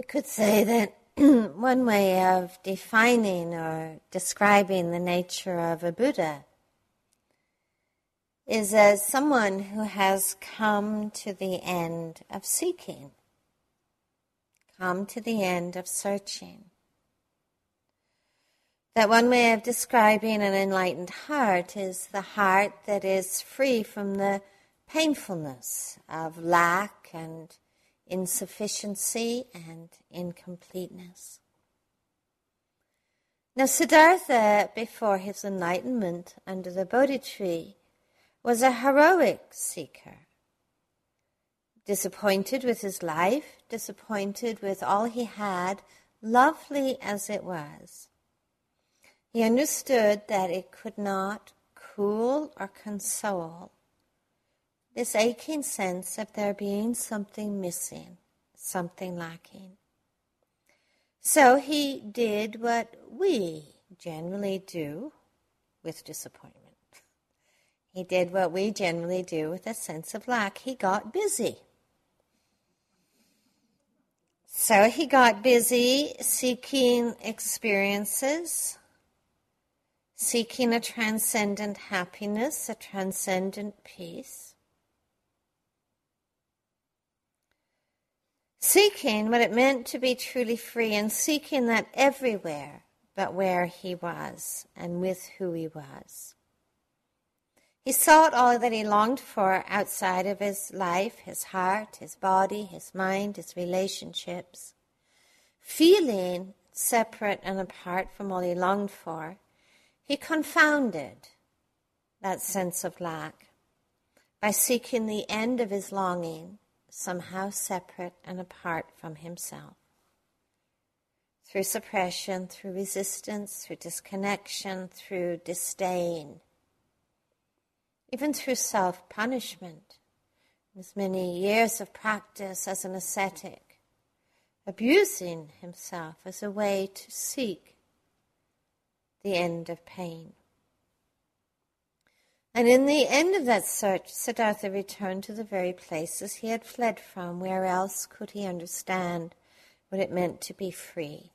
We could say that one way of defining or describing the nature of a Buddha is as someone who has come to the end of seeking, come to the end of searching. That one way of describing an enlightened heart is the heart that is free from the painfulness of lack and insufficiency and incompleteness. Now, Siddhartha, before his enlightenment under the Bodhi tree, was a heroic seeker. Disappointed with his life, disappointed with all he had, lovely as it was. He understood that it could not cool or console this aching sense of there being something missing, something lacking. So he did what we generally do with disappointment. He did what we generally do with a sense of lack. He got busy. So he got busy seeking experiences, seeking a transcendent happiness, a transcendent peace. Seeking what it meant to be truly free and seeking that everywhere but where he was and with who he was. He sought all that he longed for outside of his life, his heart, his body, his mind, his relationships. Feeling separate and apart from all he longed for, he confounded that sense of lack by seeking the end of his longing somehow separate and apart from himself. Through suppression, through resistance, through disconnection, through disdain, even through self punishment. His many years of practice as an ascetic, abusing himself as a way to seek the end of pain. And in the end of that search, Siddhartha returned to the very places he had fled from. Where else could he understand what it meant to be free,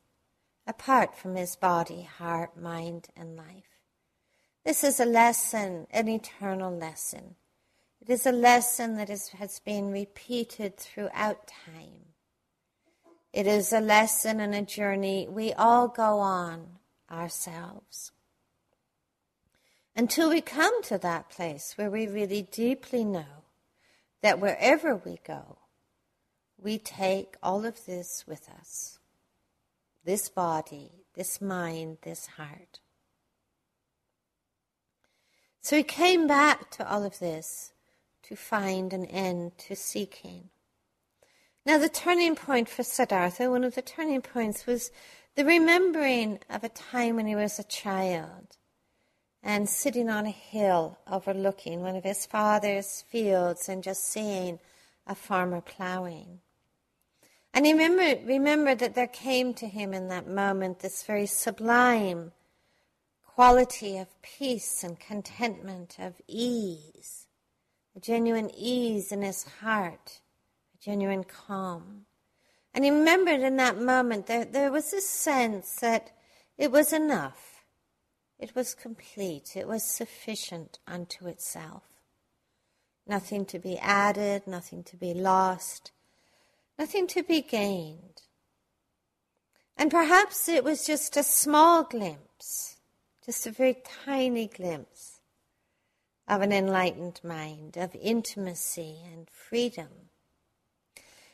apart from his body, heart, mind, and life? This is a lesson, an eternal lesson. It is a lesson that is, has been repeated throughout time. It is a lesson and a journey we all go on ourselves until we come to that place where we really deeply know that wherever we go, we take all of this with us this body, this mind, this heart. So he came back to all of this to find an end to seeking. Now, the turning point for Siddhartha, one of the turning points was the remembering of a time when he was a child and sitting on a hill overlooking one of his father's fields and just seeing a farmer plowing. And he remembered, remembered that there came to him in that moment this very sublime quality of peace and contentment, of ease, a genuine ease in his heart, a genuine calm. And he remembered in that moment that there was a sense that it was enough it was complete, it was sufficient unto itself. Nothing to be added, nothing to be lost, nothing to be gained. And perhaps it was just a small glimpse, just a very tiny glimpse of an enlightened mind, of intimacy and freedom.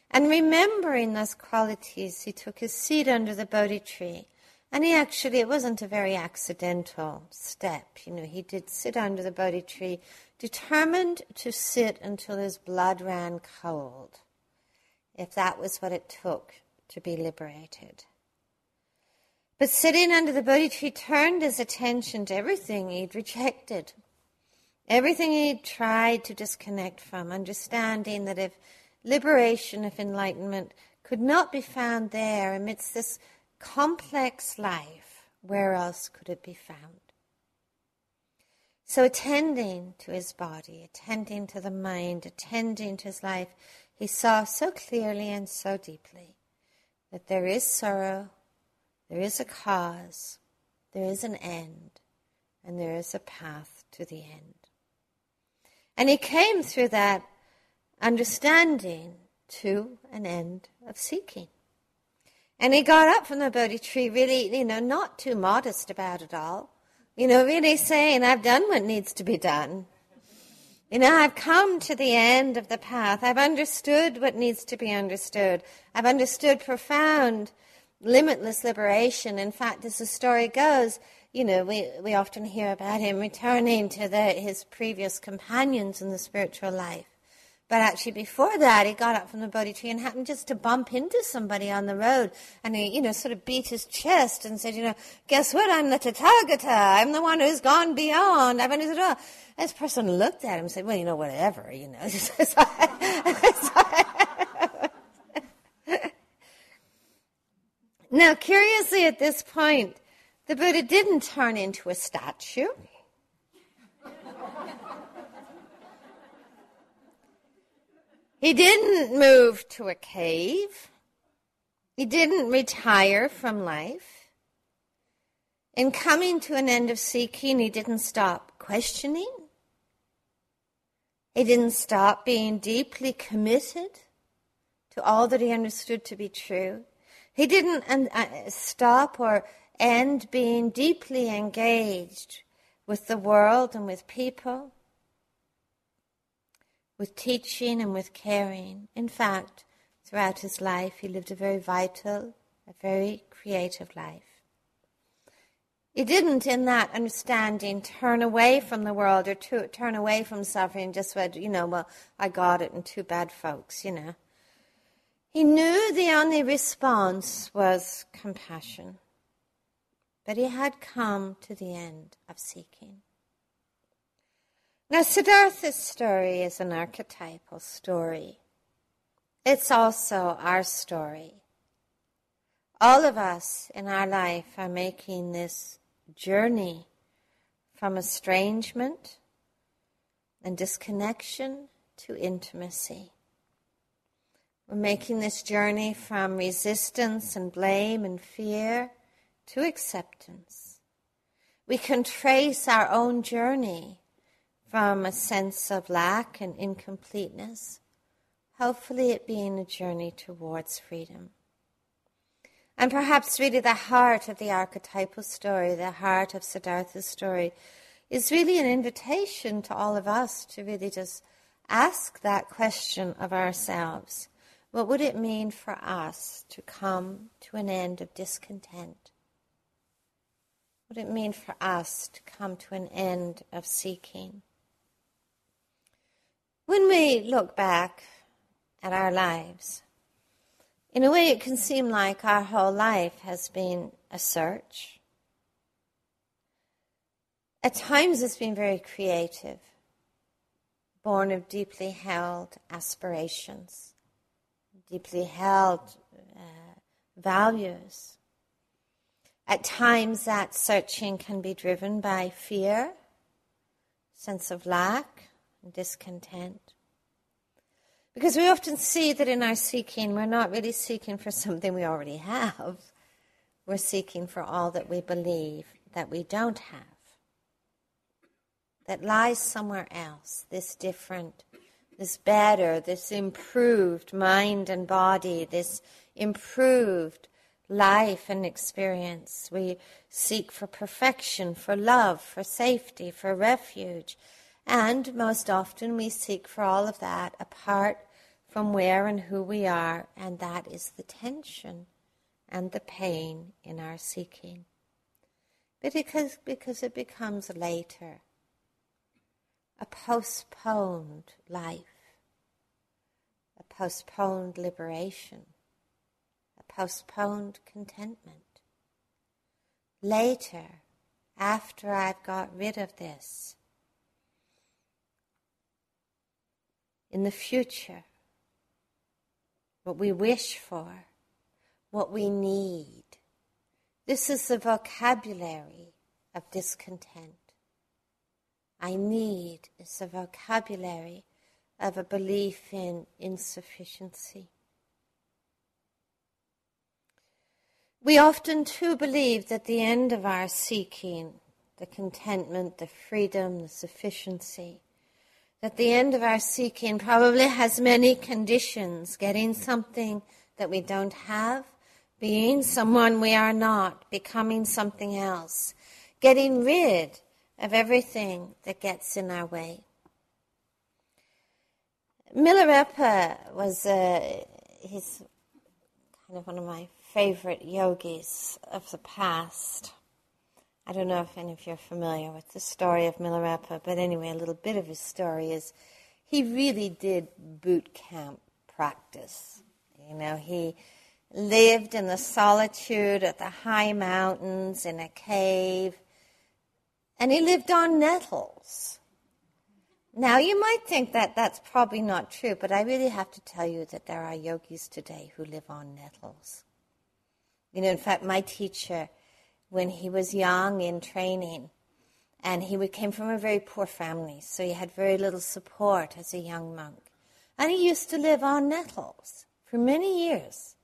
And remembering those qualities, he took his seat under the Bodhi tree and he actually, it wasn't a very accidental step. You know, he did sit under the Bodhi tree, determined to sit until his blood ran cold, if that was what it took to be liberated. But sitting under the Bodhi tree turned his attention to everything he'd rejected, everything he'd tried to disconnect from, understanding that if liberation, if enlightenment could not be found there amidst this complex life, where else could it be found? So, attending to his body, attending to the mind, attending to his life, he saw so clearly and so deeply that there is sorrow, there is a cause, there is an end, and there is a path to the end. And he came through that understanding to an end of seeking. And he got up from the Bodhi tree really, you know, not too modest about it all. You know, really saying, I've done what needs to be done. You know, I've come to the end of the path. I've understood what needs to be understood. I've understood profound, limitless liberation. In fact, as the story goes, you know, we, we often hear about him returning to the, his previous companions in the spiritual life. But actually, before that, he got up from the Bodhi tree and happened just to bump into somebody on the road. And he, you know, sort of beat his chest and said, you know, guess what? I'm the Tathagata. I'm the one who's gone beyond. I've understood all. This person looked at him and said, well, you know, whatever, you know. now, curiously, at this point, the Buddha didn't turn into a statue. He didn't move to a cave. He didn't retire from life. In coming to an end of seeking, he didn't stop questioning. He didn't stop being deeply committed to all that he understood to be true. He didn't uh, stop or end being deeply engaged with the world and with people with teaching and with caring. In fact, throughout his life, he lived a very vital, a very creative life. He didn't, in that understanding, turn away from the world or to, turn away from suffering, just said, you know, well, I got it and too bad, folks, you know. He knew the only response was compassion, but he had come to the end of seeking. Now, Siddhartha's story is an archetypal story. It's also our story. All of us in our life are making this journey from estrangement and disconnection to intimacy. We're making this journey from resistance and blame and fear to acceptance. We can trace our own journey from a sense of lack and incompleteness, hopefully it being a journey towards freedom. And perhaps really the heart of the archetypal story, the heart of Siddhartha's story, is really an invitation to all of us to really just ask that question of ourselves. What would it mean for us to come to an end of discontent? What would it mean for us to come to an end of seeking? When we look back at our lives, in a way it can seem like our whole life has been a search. At times it's been very creative, born of deeply held aspirations, deeply held uh, values. At times that searching can be driven by fear, sense of lack, and discontent. Because we often see that in our seeking, we're not really seeking for something we already have. We're seeking for all that we believe that we don't have, that lies somewhere else, this different, this better, this improved mind and body, this improved life and experience. We seek for perfection, for love, for safety, for refuge, and most often we seek for all of that apart from where and who we are, and that is the tension and the pain in our seeking. But because, because it becomes later, a postponed life, a postponed liberation, a postponed contentment. Later, after I've got rid of this, in the future, what we wish for, what we need. This is the vocabulary of discontent. I need is the vocabulary of a belief in insufficiency. We often too believe that the end of our seeking, the contentment, the freedom, the sufficiency, that the end of our seeking probably has many conditions getting something that we don't have, being someone we are not, becoming something else, getting rid of everything that gets in our way. Milarepa was uh, he's kind of one of my favorite yogis of the past. I don't know if any of you are familiar with the story of Milarepa, but anyway, a little bit of his story is he really did boot camp practice. You know, he lived in the solitude of the high mountains in a cave, and he lived on nettles. Now, you might think that that's probably not true, but I really have to tell you that there are yogis today who live on nettles. You know, in fact, my teacher, when he was young in training, and he came from a very poor family, so he had very little support as a young monk. And he used to live on nettles for many years.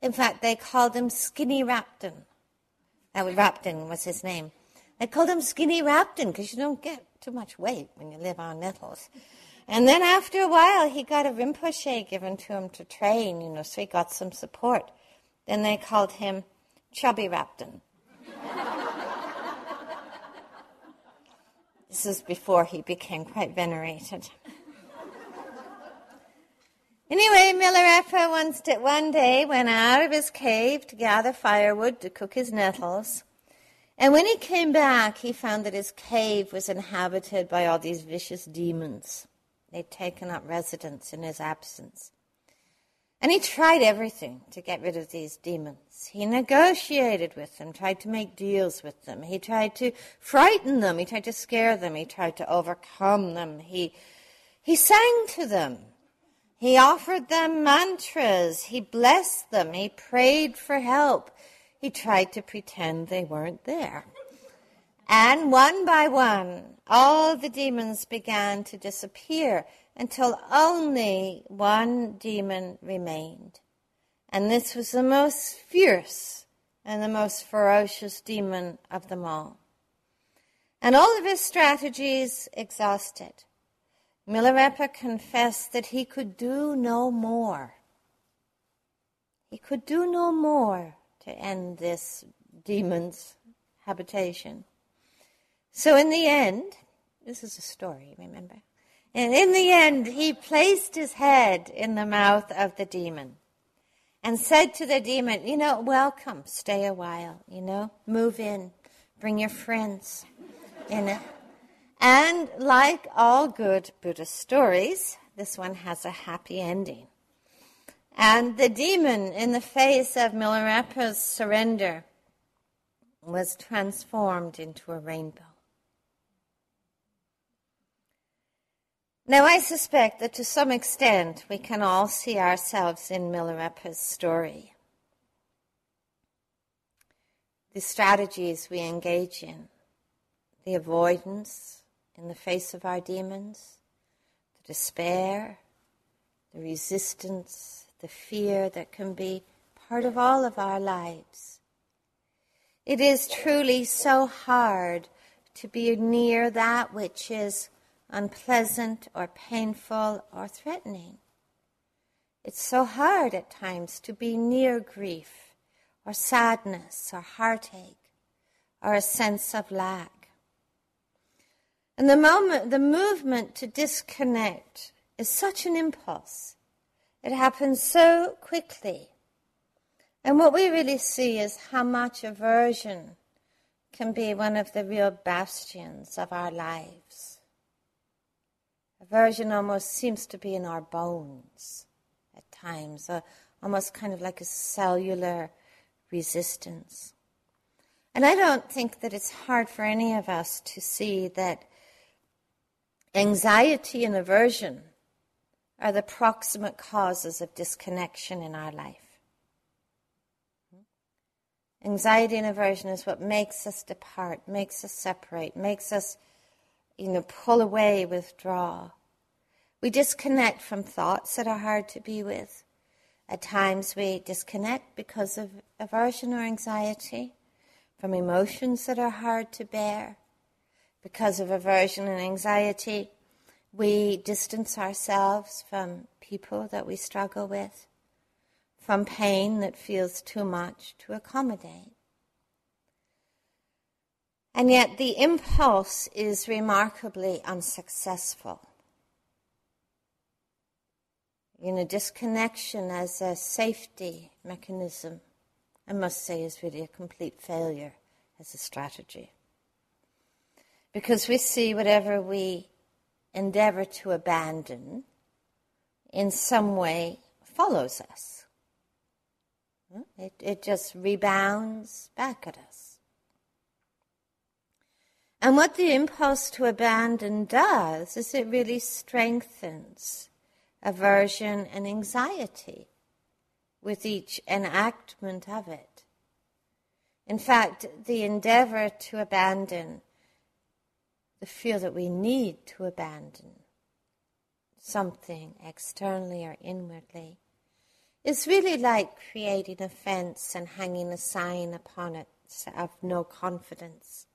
In fact, they called him Skinny Rabten. That was Rabten was his name. They called him Skinny Rabten because you don't get too much weight when you live on nettles. And then after a while, he got a Rinpoche given to him to train, you know, so he got some support. Then they called him Chubby Rabten. This is before he became quite venerated. Anyway, Milarepa once did, one day went out of his cave to gather firewood to cook his nettles. And when he came back, he found that his cave was inhabited by all these vicious demons. They'd taken up residence in his absence. And he tried everything to get rid of these demons. He negotiated with them, tried to make deals with them. He tried to frighten them. He tried to scare them. He tried to overcome them. He, he sang to them. He offered them mantras. He blessed them. He prayed for help. He tried to pretend they weren't there. And one by one, all the demons began to disappear until only one demon remained. And this was the most fierce and the most ferocious demon of them all. And all of his strategies exhausted, Milarepa confessed that he could do no more. He could do no more to end this demon's habitation. So in the end, this is a story, remember? And in the end, he placed his head in the mouth of the demon and said to the demon, You know, welcome, stay a while, you know, move in, bring your friends. In And like all good Buddhist stories, this one has a happy ending. And the demon, in the face of Milarepa's surrender, was transformed into a rainbow. Now, I suspect that to some extent we can all see ourselves in Milarepa's story. The strategies we engage in, the avoidance in the face of our demons, the despair, the resistance, the fear that can be part of all of our lives. It is truly so hard to be near that which is unpleasant or painful or threatening. It's so hard at times to be near grief or sadness or heartache or a sense of lack. And the moment, the movement to disconnect is such an impulse. It happens so quickly. And what we really see is how much aversion can be one of the real bastions of our lives. Aversion almost seems to be in our bones at times, uh, almost kind of like a cellular resistance. And I don't think that it's hard for any of us to see that anxiety and aversion are the proximate causes of disconnection in our life. Anxiety and aversion is what makes us depart, makes us separate, makes us you know, pull away, withdraw. We disconnect from thoughts that are hard to be with. At times we disconnect because of aversion or anxiety from emotions that are hard to bear. Because of aversion and anxiety, we distance ourselves from people that we struggle with, from pain that feels too much to accommodate. And yet the impulse is remarkably unsuccessful. You know, disconnection as a safety mechanism, I must say, is really a complete failure as a strategy. Because we see whatever we endeavor to abandon in some way follows us. Hmm? It, it just rebounds back at us. And what the impulse to abandon does is it really strengthens aversion and anxiety with each enactment of it. In fact, the endeavor to abandon the fear that we need to abandon something externally or inwardly is really like creating a fence and hanging a sign upon it of no confidence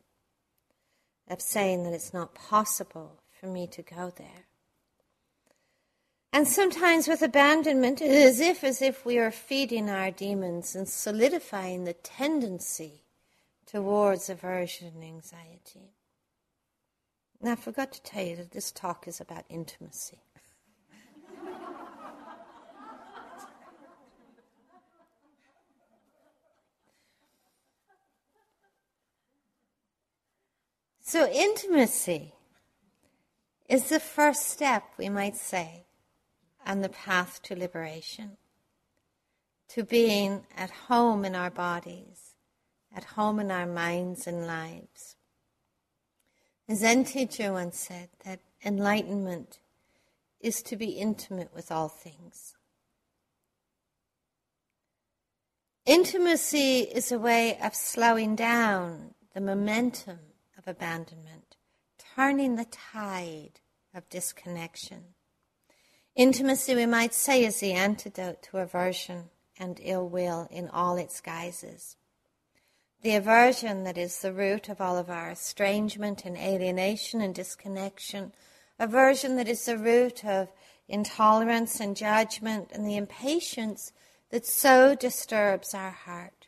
of saying that it's not possible for me to go there. And sometimes with abandonment, it is as if as if we are feeding our demons and solidifying the tendency towards aversion and anxiety. Now I forgot to tell you that this talk is about intimacy. So, intimacy is the first step, we might say, on the path to liberation, to being at home in our bodies, at home in our minds and lives. A Zen teacher once said that enlightenment is to be intimate with all things. Intimacy is a way of slowing down the momentum of abandonment, turning the tide of disconnection. Intimacy, we might say, is the antidote to aversion and ill will in all its guises. The aversion that is the root of all of our estrangement and alienation and disconnection, aversion that is the root of intolerance and judgment and the impatience that so disturbs our heart.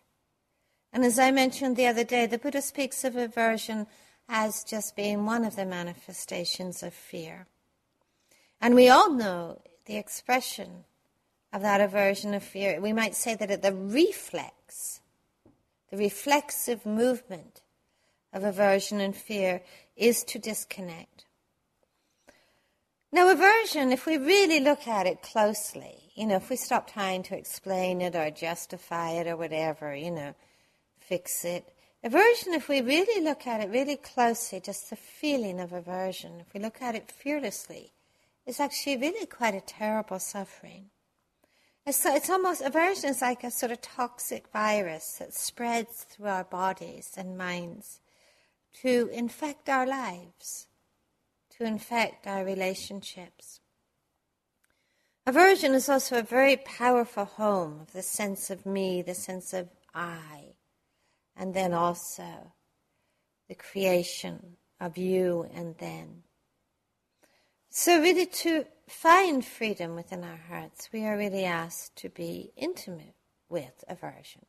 And as I mentioned the other day, the Buddha speaks of aversion as just being one of the manifestations of fear. And we all know the expression of that aversion of fear. We might say that the reflex, the reflexive movement of aversion and fear is to disconnect. Now, aversion, if we really look at it closely, you know, if we stop trying to explain it or justify it or whatever, you know, fix it, Aversion, if we really look at it really closely, just the feeling of aversion, if we look at it fearlessly, is actually really quite a terrible suffering. It's, it's almost, aversion is like a sort of toxic virus that spreads through our bodies and minds to infect our lives, to infect our relationships. Aversion is also a very powerful home of the sense of me, the sense of I and then also the creation of you and then. So, really, to find freedom within our hearts, we are really asked to be intimate with aversion,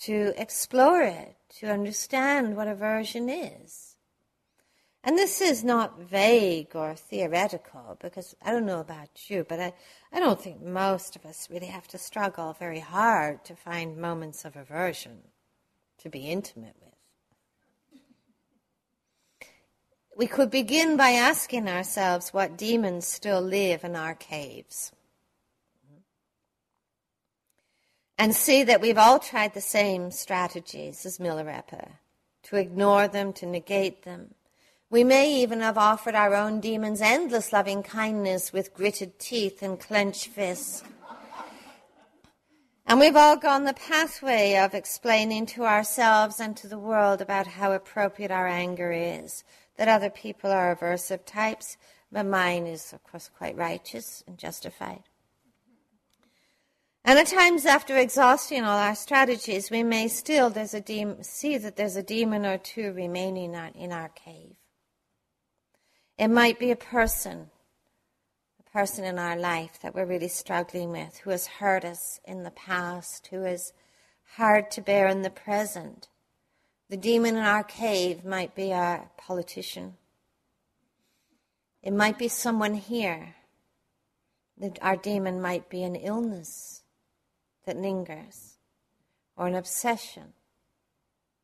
to explore it, to understand what aversion is and this is not vague or theoretical, because I don't know about you, but I, I don't think most of us really have to struggle very hard to find moments of aversion to be intimate with. We could begin by asking ourselves what demons still live in our caves. And see that we've all tried the same strategies as Milarepa to ignore them, to negate them we may even have offered our own demons endless loving kindness with gritted teeth and clenched fists. And we've all gone the pathway of explaining to ourselves and to the world about how appropriate our anger is, that other people are aversive types, but mine is, of course, quite righteous and justified. And at times, after exhausting all our strategies, we may still there's a de- see that there's a demon or two remaining in our cave. It might be a person, a person in our life that we're really struggling with, who has hurt us in the past, who is hard to bear in the present. The demon in our cave might be our politician. It might be someone here. Our demon might be an illness that lingers, or an obsession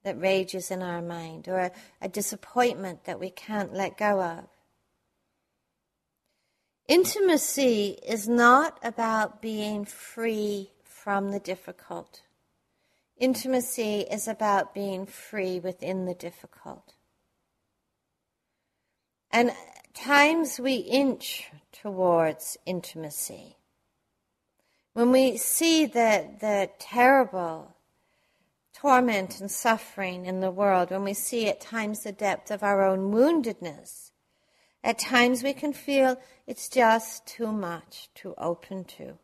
that rages in our mind, or a, a disappointment that we can't let go of. Intimacy is not about being free from the difficult. Intimacy is about being free within the difficult. And times we inch towards intimacy. When we see the, the terrible torment and suffering in the world, when we see at times the depth of our own woundedness, at times we can feel it's just too much to open to.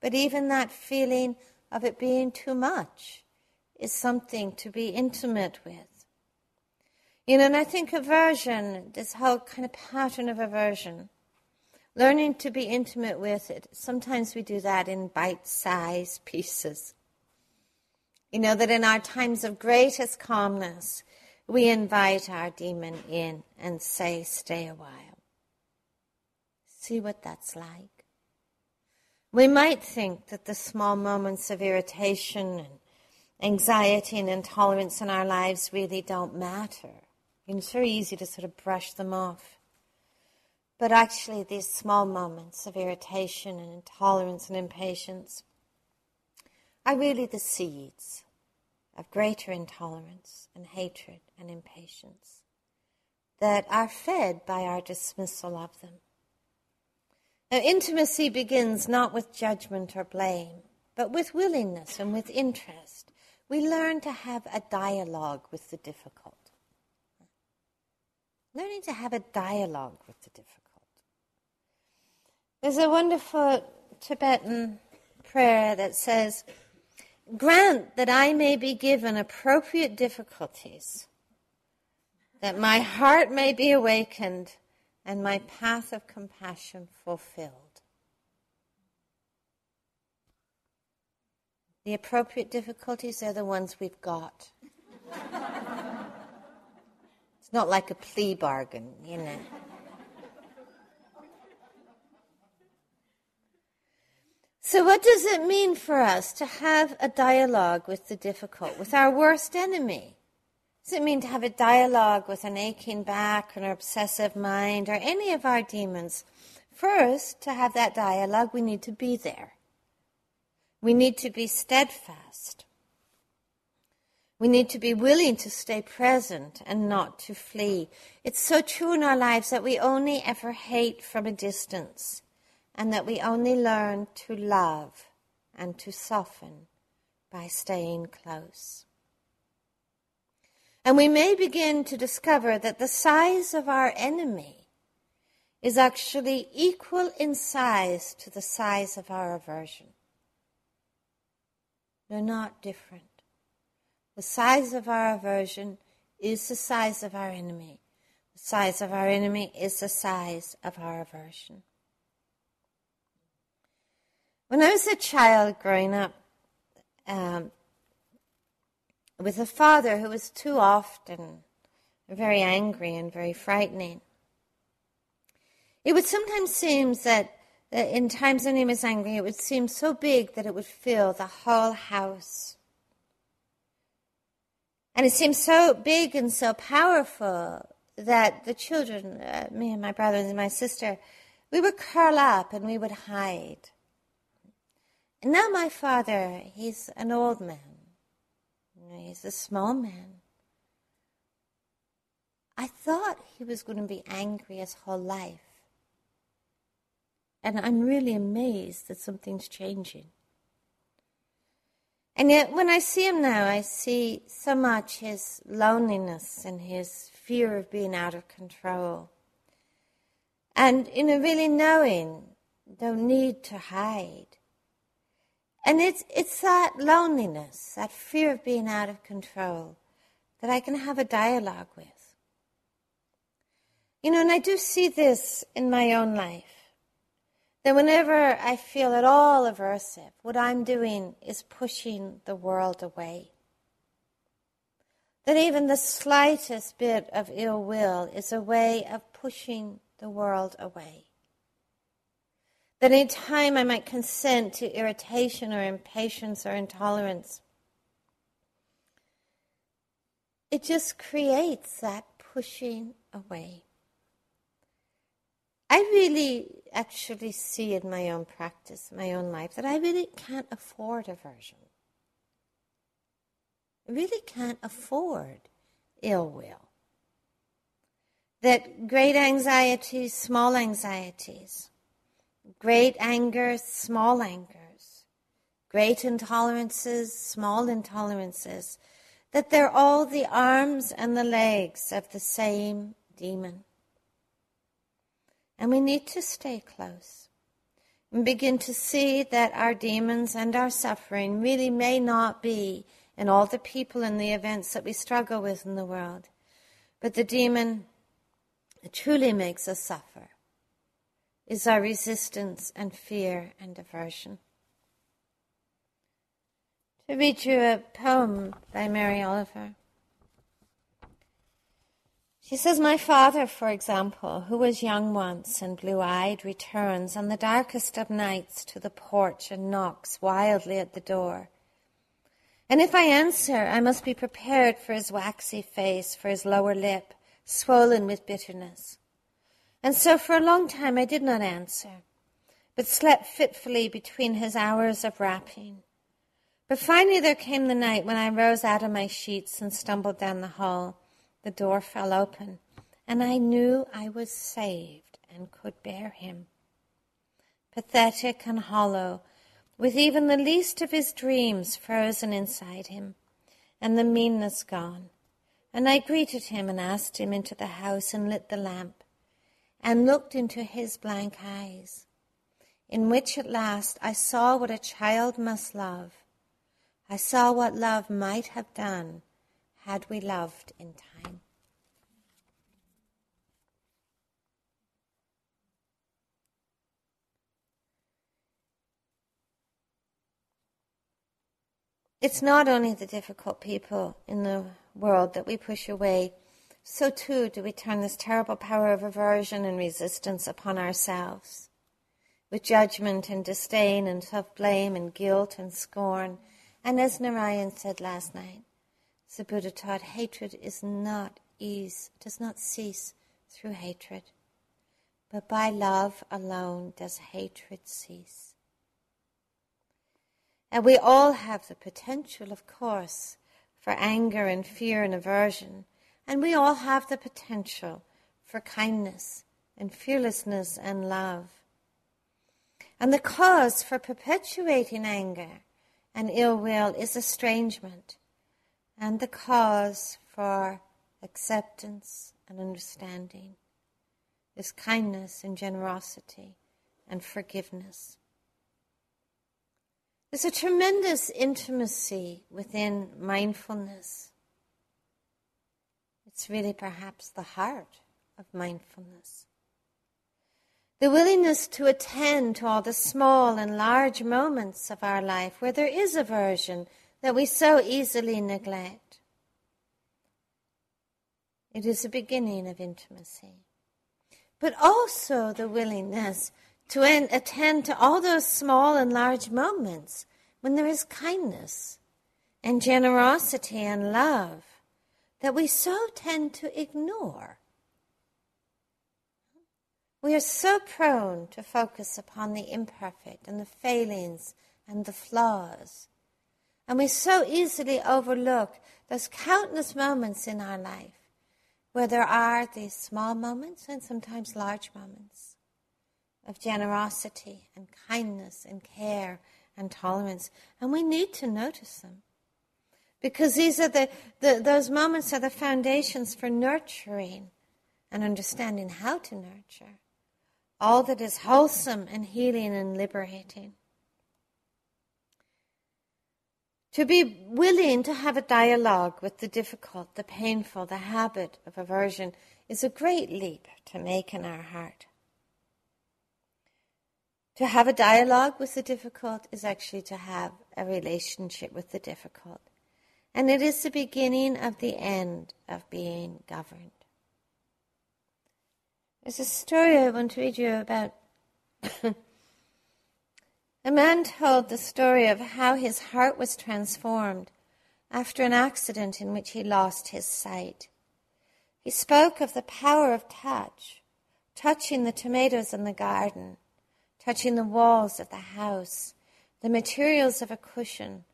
But even that feeling of it being too much is something to be intimate with. You know, and I think aversion, this whole kind of pattern of aversion, learning to be intimate with it, sometimes we do that in bite sized pieces. You know, that in our times of greatest calmness, we invite our demon in and say, Stay a while. See what that's like. We might think that the small moments of irritation and anxiety and intolerance in our lives really don't matter. It's very easy to sort of brush them off. But actually, these small moments of irritation and intolerance and impatience are really the seeds of greater intolerance and hatred and impatience that are fed by our dismissal of them. Now, intimacy begins not with judgment or blame, but with willingness and with interest. We learn to have a dialogue with the difficult. Learning to have a dialogue with the difficult. There's a wonderful Tibetan prayer that says, Grant that I may be given appropriate difficulties, that my heart may be awakened and my path of compassion fulfilled. The appropriate difficulties are the ones we've got. it's not like a plea bargain, you know. So, what does it mean for us to have a dialogue with the difficult, with our worst enemy? does it mean to have a dialogue with an aching back an obsessive mind or any of our demons? First, to have that dialogue, we need to be there. We need to be steadfast. We need to be willing to stay present and not to flee. It's so true in our lives that we only ever hate from a distance and that we only learn to love and to soften by staying close. And we may begin to discover that the size of our enemy is actually equal in size to the size of our aversion. They're not different. The size of our aversion is the size of our enemy. The size of our enemy is the size of our aversion. When I was a child growing up, um, with a father who was too often very angry and very frightening. It would sometimes seem that, that in times when he was angry, it would seem so big that it would fill the whole house. And it seemed so big and so powerful that the children, uh, me and my brothers and my sister, we would curl up and we would hide. And now my father, he's an old man. He's a small man. I thought he was going to be angry his whole life. And I'm really amazed that something's changing. And yet, when I see him now, I see so much his loneliness and his fear of being out of control. And, you know, really knowing, don't need to hide. And it's, it's that loneliness, that fear of being out of control, that I can have a dialogue with. You know, and I do see this in my own life. That whenever I feel at all aversive, what I'm doing is pushing the world away. That even the slightest bit of ill will is a way of pushing the world away. That any time I might consent to irritation or impatience or intolerance, it just creates that pushing away. I really actually see in my own practice, my own life, that I really can't afford aversion. I really can't afford ill will. That great anxieties, small anxieties, great angers, small angers, great intolerances, small intolerances, that they're all the arms and the legs of the same demon. And we need to stay close and begin to see that our demons and our suffering really may not be in all the people and the events that we struggle with in the world, but the demon truly makes us suffer is our resistance and fear and aversion. To read you a poem by Mary Oliver. She says, My father, for example, who was young once and blue eyed, returns on the darkest of nights to the porch and knocks wildly at the door. And if I answer, I must be prepared for his waxy face, for his lower lip, swollen with bitterness. And so for a long time I did not answer, but slept fitfully between his hours of rapping. But finally there came the night when I rose out of my sheets and stumbled down the hall the door fell open, and I knew I was saved and could bear him. Pathetic and hollow, with even the least of his dreams frozen inside him, and the meanness gone. And I greeted him and asked him into the house and lit the lamp, and looked into his blank eyes, in which at last I saw what a child must love. I saw what love might have done had we loved in time. It's not only the difficult people in the world that we push away, so too do we turn this terrible power of aversion and resistance upon ourselves. With judgment and disdain and self blame and guilt and scorn. And as Narayan said last night, the Buddha taught hatred is not ease, does not cease through hatred, but by love alone does hatred cease. And we all have the potential, of course, for anger and fear and aversion, and we all have the potential for kindness and fearlessness and love. And the cause for perpetuating anger and ill will is estrangement and the cause for acceptance and understanding is kindness and generosity and forgiveness. There's a tremendous intimacy within mindfulness. It's really perhaps the heart of mindfulness. The willingness to attend to all the small and large moments of our life where there is aversion that we so easily neglect. It is the beginning of intimacy. But also the willingness to attend to all those small and large moments when there is kindness and generosity and love that we so tend to ignore. We are so prone to focus upon the imperfect and the failings and the flaws and we so easily overlook those countless moments in our life where there are these small moments and sometimes large moments of generosity and kindness and care and tolerance. And we need to notice them. Because these are the, the those moments are the foundations for nurturing and understanding how to nurture all that is wholesome and healing and liberating. To be willing to have a dialogue with the difficult, the painful, the habit of aversion is a great leap to make in our heart. To have a dialogue with the difficult is actually to have a relationship with the difficult. And it is the beginning of the end of being governed. There's a story I want to read you about. a man told the story of how his heart was transformed after an accident in which he lost his sight. He spoke of the power of touch, touching the tomatoes in the garden, touching the walls of the house, the materials of a cushion,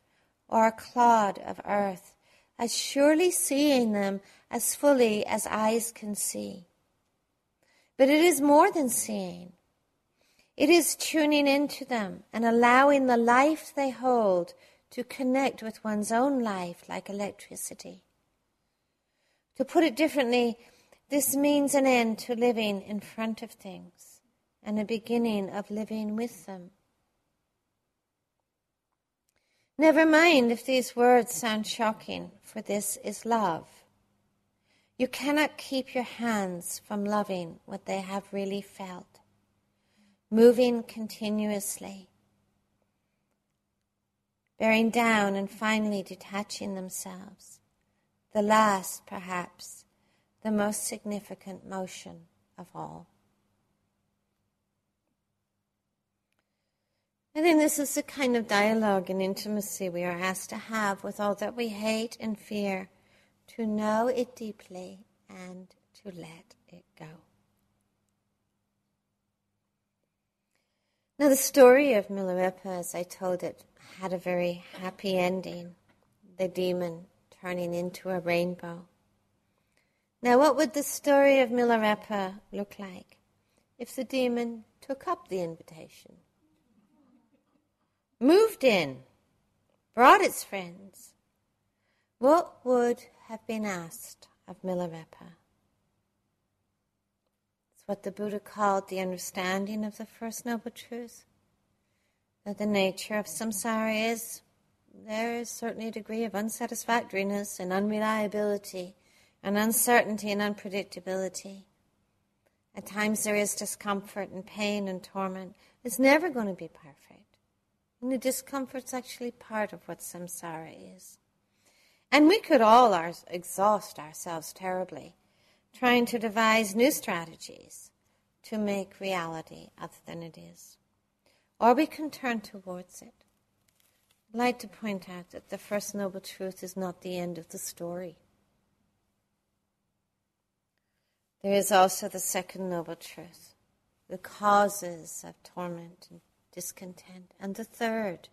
or a clod of earth, as surely seeing them as fully as eyes can see. But it is more than seeing. It is tuning into them and allowing the life they hold to connect with one's own life like electricity. To put it differently, this means an end to living in front of things and a beginning of living with them. Never mind if these words sound shocking, for this is love. You cannot keep your hands from loving what they have really felt, moving continuously, bearing down and finally detaching themselves. The last, perhaps, the most significant motion of all. I think this is the kind of dialogue and intimacy we are asked to have with all that we hate and fear, to know it deeply and to let it go. Now, the story of Milarepa, as I told it, had a very happy ending the demon turning into a rainbow. Now, what would the story of Milarepa look like if the demon took up the invitation? Moved in, brought its friends, what would have been asked of Milarepa? It's what the Buddha called the understanding of the First Noble Truth. That the nature of samsara is there is certainly a degree of unsatisfactoriness and unreliability and uncertainty and unpredictability. At times there is discomfort and pain and torment. It's never going to be perfect. And the discomfort's actually part of what samsara is. And we could all our, exhaust ourselves terribly trying to devise new strategies to make reality other than it is. Or we can turn towards it. I'd like to point out that the first noble truth is not the end of the story. There is also the second noble truth, the causes of torment and discontent. And the third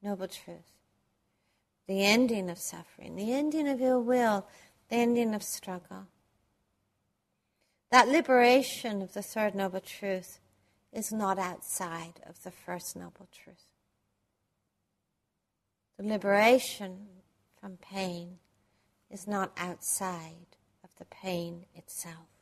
noble truth the ending of suffering, the ending of ill will, the ending of struggle. That liberation of the third noble truth is not outside of the first noble truth. The liberation from pain is not outside of the pain itself.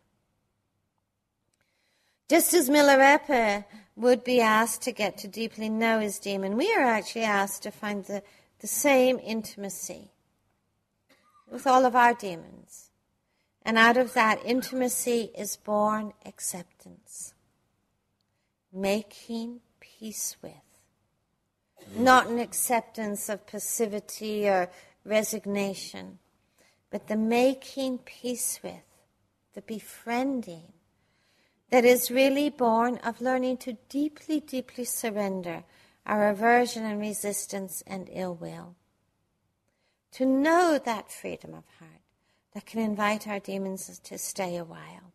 Just as Milarepa would be asked to get to deeply know his demon, we are actually asked to find the, the same intimacy with all of our demons. And out of that intimacy is born acceptance, making peace with. Not an acceptance of passivity or resignation, but the making peace with, the befriending that is really born of learning to deeply, deeply surrender our aversion and resistance and ill will. To know that freedom of heart that can invite our demons to stay a while.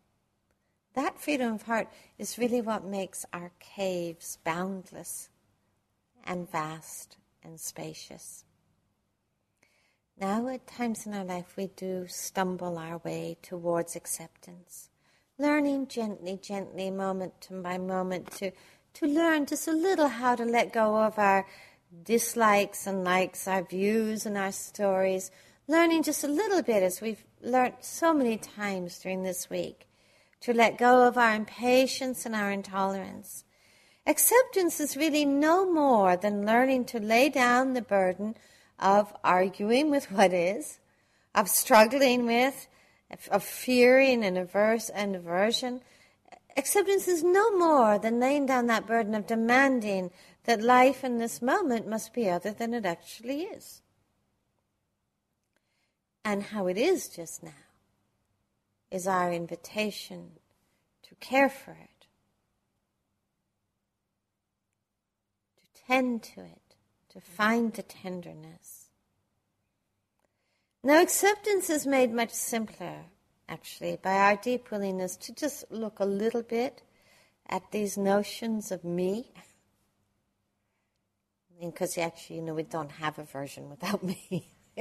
That freedom of heart is really what makes our caves boundless and vast and spacious. Now, at times in our life, we do stumble our way towards acceptance learning gently, gently, moment by moment, to, to learn just a little how to let go of our dislikes and likes, our views and our stories, learning just a little bit as we've learned so many times during this week, to let go of our impatience and our intolerance, Acceptance is really no more than learning to lay down the burden of arguing with what is, of struggling with, of fearing and averse and aversion. Acceptance is no more than laying down that burden of demanding that life in this moment must be other than it actually is. And how it is just now is our invitation to care for it, to tend to it, to find the tenderness. Now, acceptance is made much simpler, actually, by our deep willingness to just look a little bit at these notions of me. Because actually, you know, we don't have aversion without me.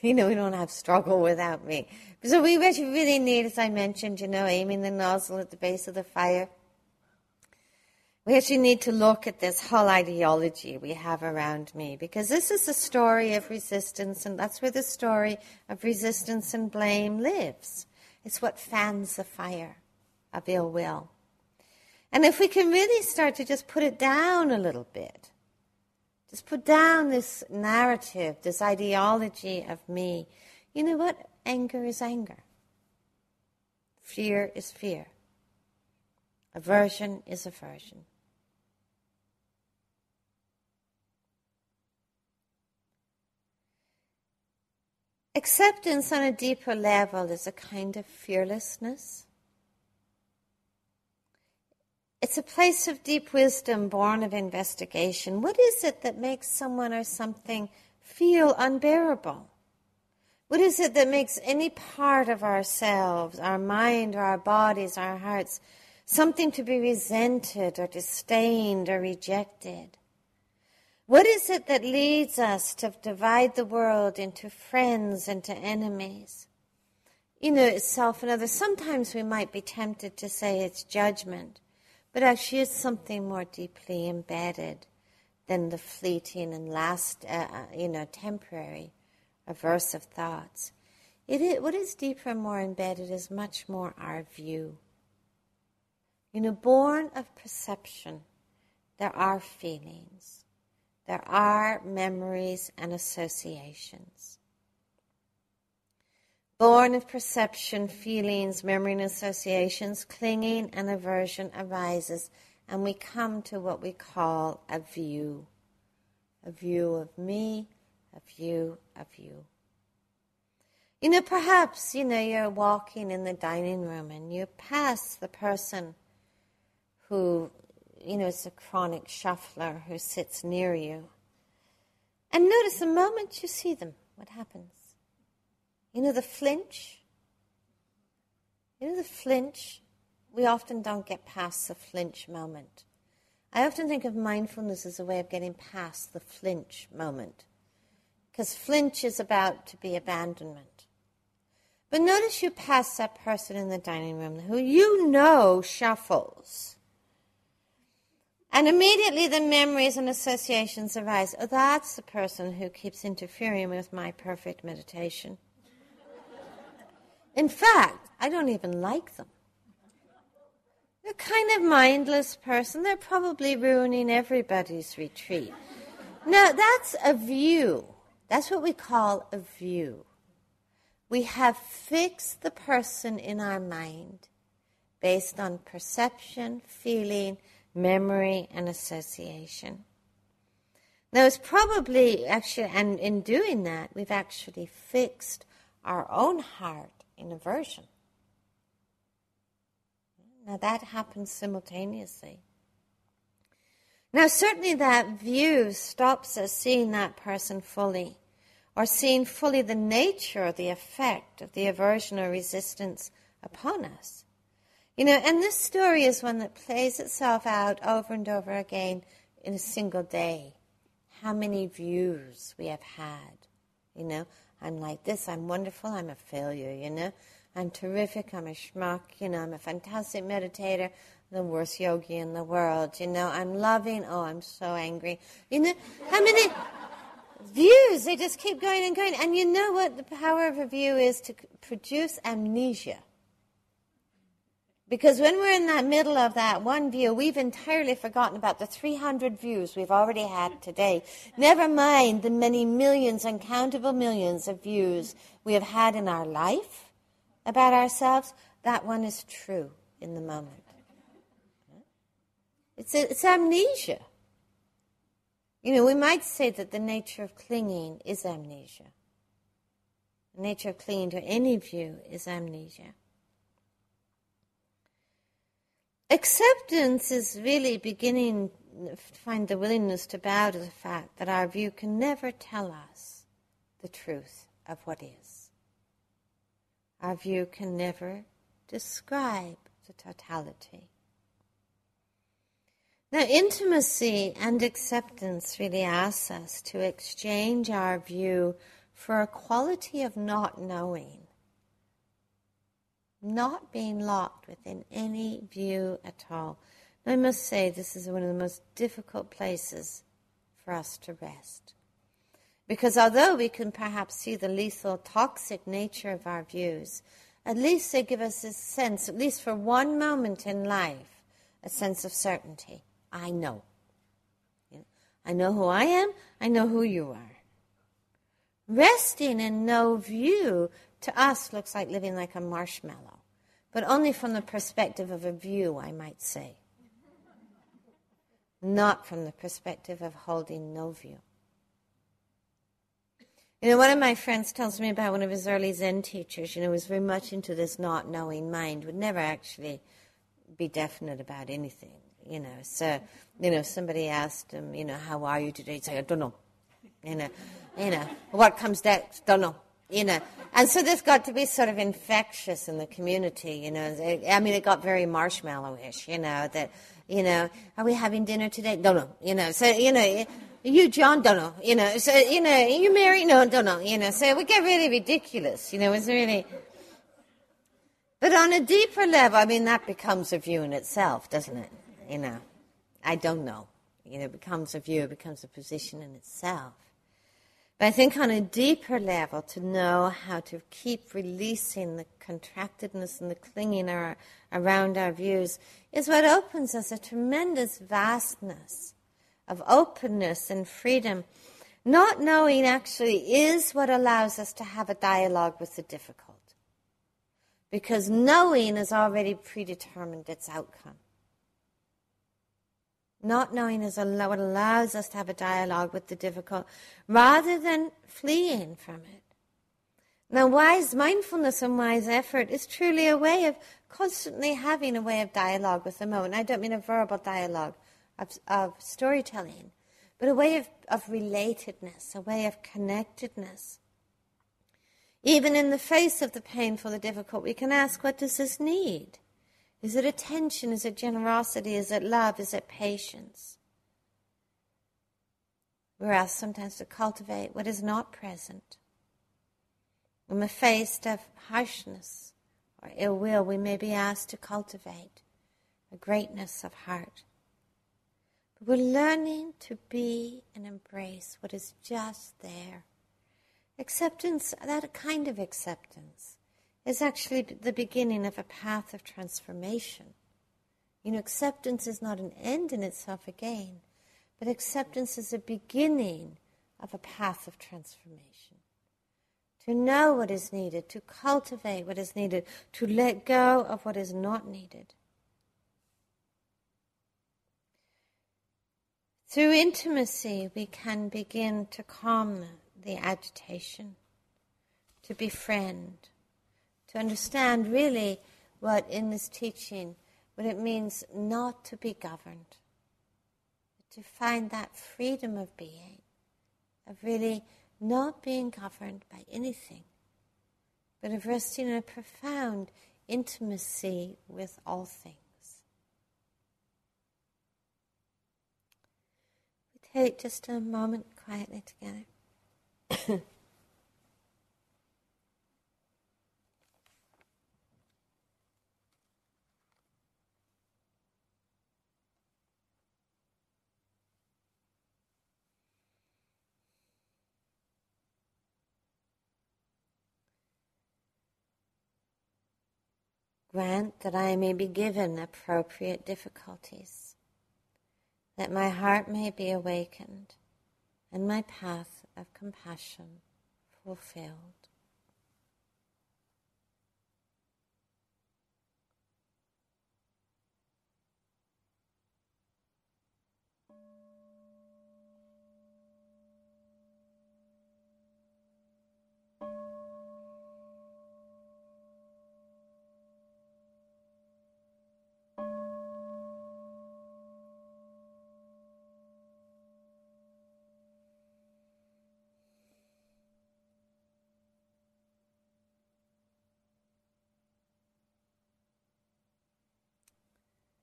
you know, we don't have struggle without me. So we actually really need, as I mentioned, you know, aiming the nozzle at the base of the fire. We actually need to look at this whole ideology we have around me because this is a story of resistance, and that's where the story of resistance and blame lives. It's what fans the fire of ill will. And if we can really start to just put it down a little bit, just put down this narrative, this ideology of me. You know what? Anger is anger. Fear is fear. Aversion is aversion. Acceptance on a deeper level is a kind of fearlessness. It's a place of deep wisdom born of investigation. What is it that makes someone or something feel unbearable? What is it that makes any part of ourselves, our mind our bodies, our hearts, something to be resented or disdained or rejected? What is it that leads us to divide the world into friends and to enemies? You know, self and others. Sometimes we might be tempted to say it's judgment. But actually, it's something more deeply embedded than the fleeting and last, uh, uh you know, temporary aversive thoughts. It is, what is deeper and more embedded is much more our view. You know, born of perception, there are feelings, there are memories and associations born of perception, feelings, memory, and associations, clinging and aversion arises, and we come to what we call a view. A view of me, a view of you. You know, perhaps, you know, you're walking in the dining room and you pass the person who, you know, is a chronic shuffler who sits near you. And notice the moment you see them, what happens? You know the flinch? You know the flinch? We often don't get past the flinch moment. I often think of mindfulness as a way of getting past the flinch moment. Because flinch is about to be abandonment. But notice you pass that person in the dining room who you know shuffles. And immediately the memories and associations arise. Oh, that's the person who keeps interfering with my perfect meditation. In fact, I don't even like them. They're kind of mindless person. They're probably ruining everybody's retreat. Now, that's a view. That's what we call a view. We have fixed the person in our mind based on perception, feeling, memory, and association. Now, it's probably actually, and in doing that, we've actually fixed our own heart in aversion. Now that happens simultaneously. Now, certainly that view stops us seeing that person fully, or seeing fully the nature or the effect of the aversion or resistance upon us. You know, and this story is one that plays itself out over and over again in a single day. How many views we have had, you know, I'm like this, I'm wonderful, I'm a failure, you know. I'm terrific, I'm a schmuck, you know, I'm a fantastic meditator, the worst yogi in the world, you know, I'm loving, oh, I'm so angry. You know, how many views? They just keep going and going. And you know what the power of a view is to produce amnesia. Because when we're in that middle of that one view, we've entirely forgotten about the 300 views we've already had today. Never mind the many millions, uncountable millions of views we have had in our life about ourselves. That one is true in the moment. It's, it's amnesia. You know, we might say that the nature of clinging is amnesia. The nature of clinging to any view is amnesia. Acceptance is really beginning to find the willingness to bow to the fact that our view can never tell us the truth of what is. Our view can never describe the totality. Now, intimacy and acceptance really asks us to exchange our view for a quality of not knowing, not being locked within any view at all. I must say, this is one of the most difficult places for us to rest. Because although we can perhaps see the lethal, toxic nature of our views, at least they give us a sense, at least for one moment in life, a sense of certainty. I know. I know who I am, I know who you are. Resting in no view to us looks like living like a marshmallow, but only from the perspective of a view, I might say. Not from the perspective of holding no view. You know, one of my friends tells me about one of his early Zen teachers, you know, was very much into this not knowing mind, would never actually be definite about anything you know. So, you know, somebody asked him, you know, how are you today? He'd say, I don't know. You know, you know, what comes next? Don't know. You know, and so this got to be sort of infectious in the community. You know, I mean, it got very marshmallowish. You know that, you know, are we having dinner today? Don't know. You know, so you know. You, John, don't know. You know, so you know, you married? No, don't know. You know, so we get really ridiculous. You know, it's really. But on a deeper level, I mean, that becomes a view in itself, doesn't it? you know, I don't know. You know, it becomes a view, it becomes a position in itself. But I think on a deeper level, to know how to keep releasing the contractedness and the clinging our, around our views is what opens us a tremendous vastness of openness and freedom. Not knowing actually is what allows us to have a dialogue with the difficult. Because knowing has already predetermined its outcome. Not knowing is what allows us to have a dialogue with the difficult rather than fleeing from it. Now, wise mindfulness and wise effort is truly a way of constantly having a way of dialogue with the moment. I don't mean a verbal dialogue of, of storytelling, but a way of, of relatedness, a way of connectedness. Even in the face of the painful, the difficult, we can ask, what does this need? Is it attention? Is it generosity? Is it love? Is it patience? We're asked sometimes to cultivate what is not present. When faced of harshness or ill will, we may be asked to cultivate a greatness of heart. But we're learning to be and embrace what is just there. Acceptance, that kind of acceptance, is actually the beginning of a path of transformation. You know, acceptance is not an end in itself again, but acceptance is a beginning of a path of transformation. To know what is needed, to cultivate what is needed, to let go of what is not needed. Through intimacy, we can begin to calm the agitation, to befriend, to understand really what in this teaching, what it means not to be governed, to find that freedom of being, of really not being governed by anything, but of resting in a profound intimacy with all things. We take just a moment quietly together. grant that I may be given appropriate difficulties, that my heart may be awakened and my path of compassion fulfilled.